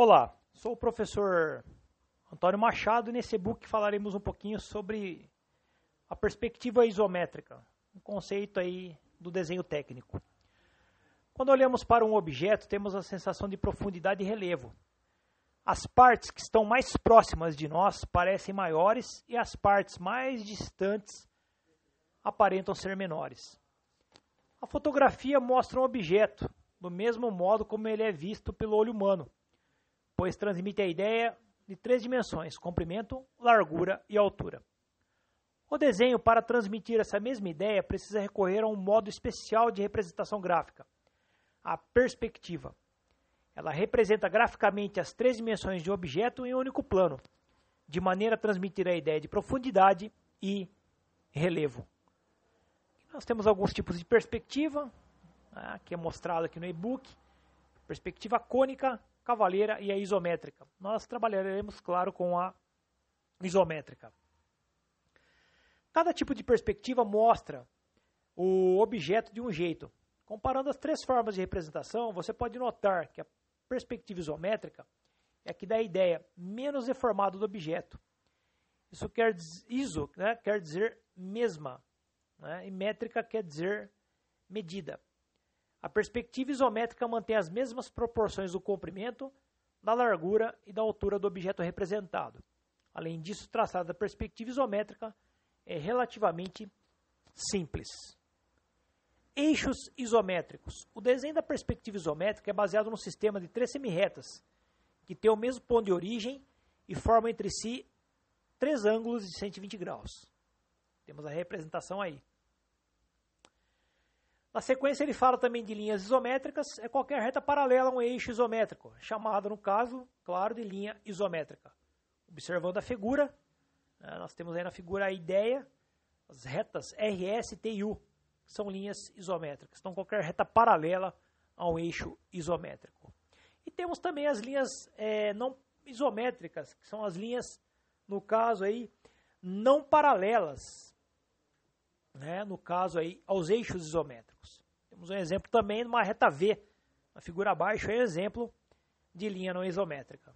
Olá, sou o professor Antônio Machado e nesse e-book falaremos um pouquinho sobre a perspectiva isométrica, um conceito aí do desenho técnico. Quando olhamos para um objeto, temos a sensação de profundidade e relevo. As partes que estão mais próximas de nós parecem maiores e as partes mais distantes aparentam ser menores. A fotografia mostra um objeto do mesmo modo como ele é visto pelo olho humano pois transmite a ideia de três dimensões: comprimento, largura e altura. O desenho, para transmitir essa mesma ideia, precisa recorrer a um modo especial de representação gráfica, a perspectiva. Ela representa graficamente as três dimensões de um objeto em um único plano, de maneira a transmitir a ideia de profundidade e relevo. Nós temos alguns tipos de perspectiva, né, que é mostrado aqui no e-book. Perspectiva cônica, cavaleira e a isométrica. Nós trabalharemos, claro, com a isométrica. Cada tipo de perspectiva mostra o objeto de um jeito. Comparando as três formas de representação, você pode notar que a perspectiva isométrica é a que dá a ideia menos deformada do objeto. Isso quer iso né, quer dizer mesma, né, e métrica quer dizer medida. A perspectiva isométrica mantém as mesmas proporções do comprimento, da largura e da altura do objeto representado. Além disso, o traçado da perspectiva isométrica é relativamente simples. Eixos isométricos. O desenho da perspectiva isométrica é baseado num sistema de três semirretas, que tem o mesmo ponto de origem e formam entre si três ângulos de 120 graus. Temos a representação aí. Na sequência, ele fala também de linhas isométricas, é qualquer reta paralela a um eixo isométrico, chamada, no caso, claro, de linha isométrica. Observando a figura, né, nós temos aí na figura a ideia, as retas RS, e U, que são linhas isométricas. Então, qualquer reta paralela a um eixo isométrico. E temos também as linhas é, não isométricas, que são as linhas, no caso aí, não paralelas, né, no caso aí, aos eixos isométricos. Temos um exemplo também numa reta V, na figura abaixo é um exemplo de linha não isométrica.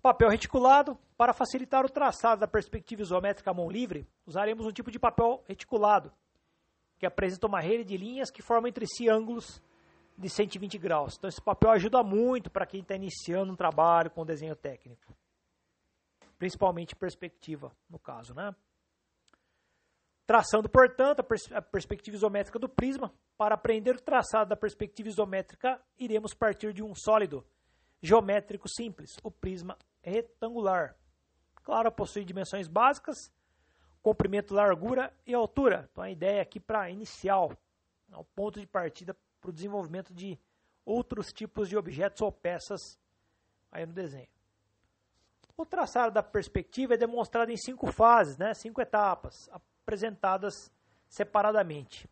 Papel reticulado. Para facilitar o traçado da perspectiva isométrica à mão livre, usaremos um tipo de papel reticulado, que apresenta uma rede de linhas que formam entre si ângulos de 120 graus. Então esse papel ajuda muito para quem está iniciando um trabalho com desenho técnico. Principalmente perspectiva, no caso, né? Traçando, portanto, a, pers a, perspectiva isométrica do prisma, para aprender o traçado da perspectiva isométrica, iremos partir de um sólido geométrico simples, o prisma retangular. Claro, possui dimensões básicas, comprimento, largura e altura. Então a ideia aqui para inicial, é o ponto de partida para o desenvolvimento de outros tipos de objetos ou peças aí no desenho. O traçado da perspectiva é demonstrado em cinco fases, né, cinco etapas. A apresentadas separadamente.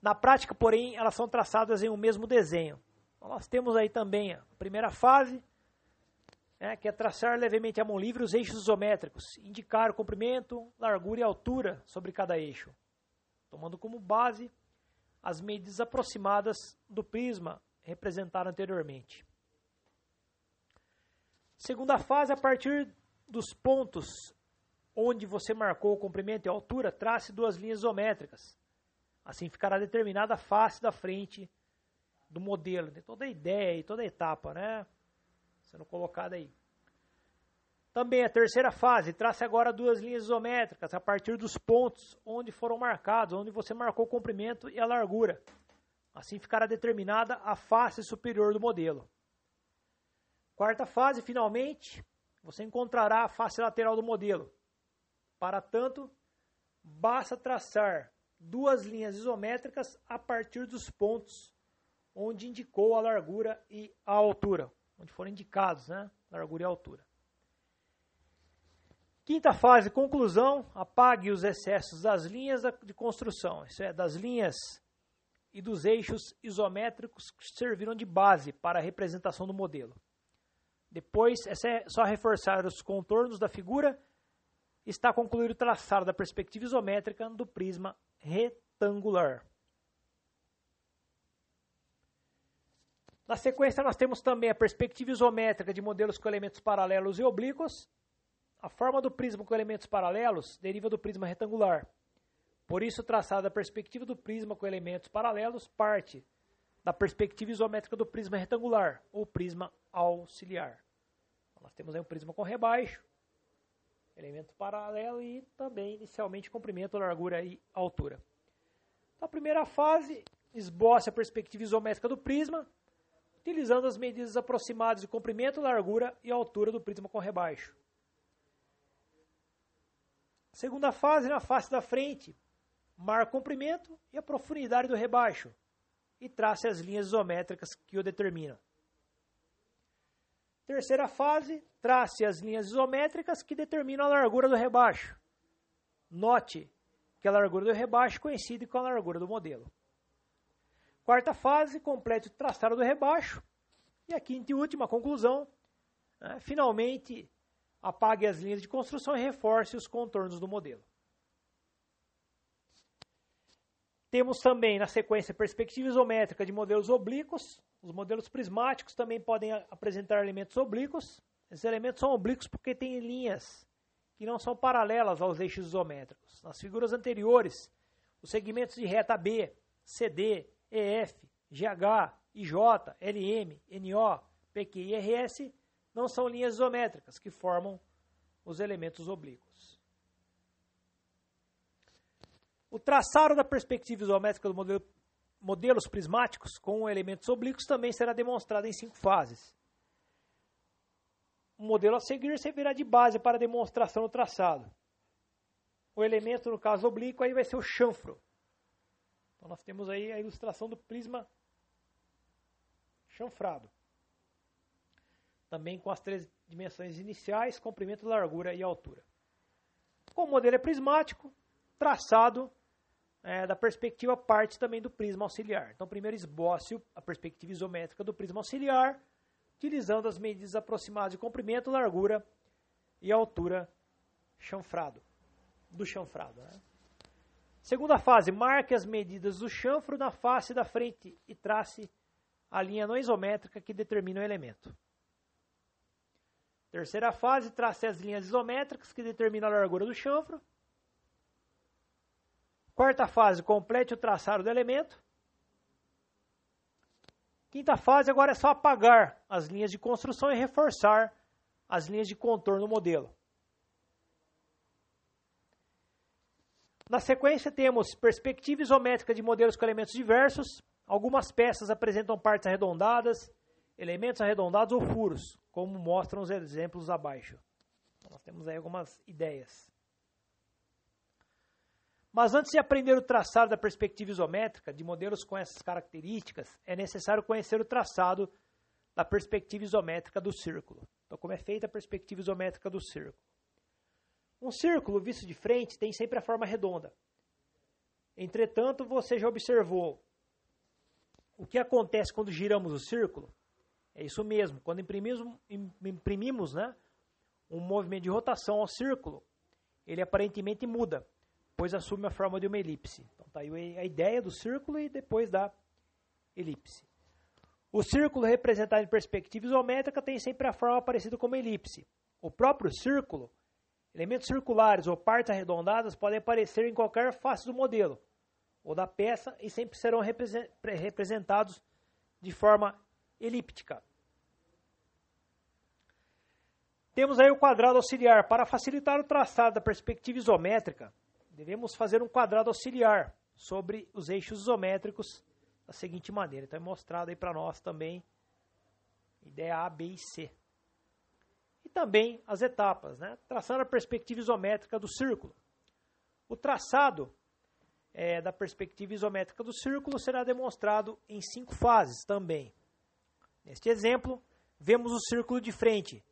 Na prática, porém, elas são traçadas em um mesmo desenho. Então, nós temos aí também a primeira fase, né, que é traçar levemente a mão livre os eixos isométricos, indicar o comprimento, largura e altura sobre cada eixo, tomando como base as medidas aproximadas do prisma representado anteriormente. Segunda fase, a partir dos pontos onde você marcou o comprimento e a altura, trace duas linhas isométricas. Assim ficará determinada a face da frente do modelo. Tem toda a ideia e toda a etapa, né? Sendo colocada aí. Também a terceira fase, trace agora duas linhas isométricas a partir dos pontos onde foram marcados, onde você marcou o comprimento e a largura. Assim ficará determinada a face superior do modelo. Quarta fase, finalmente, você encontrará a face lateral do modelo. Para tanto, basta traçar duas linhas isométricas a partir dos pontos onde indicou a largura e a altura, onde foram indicados, né? Largura e altura. Quinta fase, conclusão, apague os excessos das linhas de construção, isso é, das linhas e dos eixos isométricos que serviram de base para a representação do modelo. Depois, é só reforçar os contornos da figura está concluído o traçado da perspectiva isométrica do prisma retangular. Na sequência, nós temos também a perspectiva isométrica de modelos com elementos paralelos e oblíquos. A forma do prisma com elementos paralelos deriva do prisma retangular. Por isso, o traçado da perspectiva do prisma com elementos paralelos parte da perspectiva isométrica do prisma retangular, ou prisma auxiliar. Nós temos aí um prisma com rebaixo, elemento paralelo e também, inicialmente, comprimento, largura e altura. Então, a primeira fase esboça a perspectiva isométrica do prisma, utilizando as medidas aproximadas de comprimento, largura e altura do prisma com rebaixo. Segunda fase, na face da frente, marca o comprimento e a profundidade do rebaixo e trace as linhas isométricas que o determinam. Terceira fase, trace as linhas isométricas que determinam a largura do rebaixo. Note que a largura do rebaixo coincide com a largura do modelo. Quarta fase, complete o traçado do rebaixo. E a quinta e última conclusão, né, finalmente apague as linhas de construção e reforce os contornos do modelo. Temos também na sequência perspectiva isométrica de modelos oblíquos. Os modelos prismáticos também podem apresentar elementos oblíquos. Esses elementos são oblíquos porque têm linhas que não são paralelas aos eixos isométricos. Nas figuras anteriores, os segmentos de reta B, CD, EF, GH, IJ, LM, NO, PQ e RS não são linhas isométricas que formam os elementos oblíquos. O traçado da perspectiva isométrica do modelo, modelos prismáticos com elementos oblíquos também será demonstrado em cinco fases. O modelo a seguir servirá de base para a demonstração do traçado. O elemento, no caso oblíquo, aí vai ser o chanfro, então nós temos aí a ilustração do prisma chanfrado. Também com as três dimensões iniciais, comprimento, largura e altura. Como o modelo é prismático, traçado é, da perspectiva parte também do prisma auxiliar. Então primeiro esboce a perspectiva isométrica do prisma auxiliar, utilizando as medidas aproximadas de comprimento, largura e altura chanfrado, do chanfrado. Né? Segunda fase, marque as medidas do chanfro na face da frente e trace a linha não isométrica que determina o elemento. Terceira fase, trace as linhas isométricas que determinam a largura do chanfro. Quarta fase, complete o traçado do elemento. Quinta fase, agora é só apagar as linhas de construção e reforçar as linhas de contorno do modelo. Na sequência, temos perspectiva isométrica de modelos com elementos diversos. Algumas peças apresentam partes arredondadas, elementos arredondados ou furos, como mostram os exemplos abaixo. Então, nós temos aí algumas ideias. Mas antes de aprender o traçado da perspectiva isométrica de modelos com essas características, é necessário conhecer o traçado da perspectiva isométrica do círculo. Então, como é feita a perspectiva isométrica do círculo? Um círculo visto de frente tem sempre a forma redonda. Entretanto, você já observou o que acontece quando giramos o círculo? É isso mesmo. Quando imprimimos, imprimimos né, um movimento de rotação ao círculo, ele aparentemente muda, pois assume a forma de uma elipse. Então está aí a ideia do círculo e depois da elipse. O círculo representado em perspectiva isométrica tem sempre a forma parecida com uma elipse. O próprio círculo Elementos circulares ou partes arredondadas podem aparecer em qualquer face do modelo ou da peça e sempre serão representados de forma elíptica. Temos aí o quadrado auxiliar. Para facilitar o traçado da perspectiva isométrica, devemos fazer um quadrado auxiliar sobre os eixos isométricos da seguinte maneira. Então é mostrado aí para nós também ideia A, B e C também as etapas, né? traçando a perspectiva isométrica do círculo. O traçado é, da perspectiva isométrica do círculo será demonstrado em cinco fases também. Neste exemplo, vemos o círculo de frente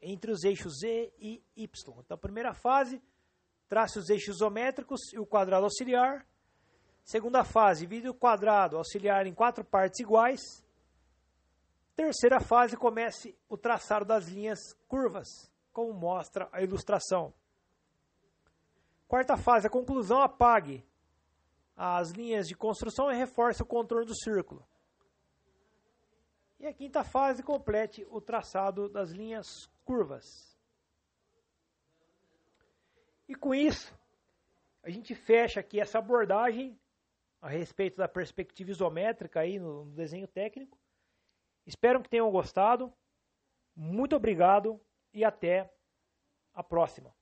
entre os eixos Z e Y. Então, a primeira fase, trace os eixos isométricos e o quadrado auxiliar. Segunda fase, divide o quadrado auxiliar em quatro partes iguais. Terceira fase, comece o traçado das linhas curvas, como mostra a ilustração. Quarta fase, a conclusão, apague as linhas de construção e reforce o contorno do círculo. E a quinta fase, complete o traçado das linhas curvas. E com isso, a gente fecha aqui essa abordagem a respeito da perspectiva isométrica aí no, no desenho técnico. Espero que tenham gostado. Muito obrigado e até a próxima.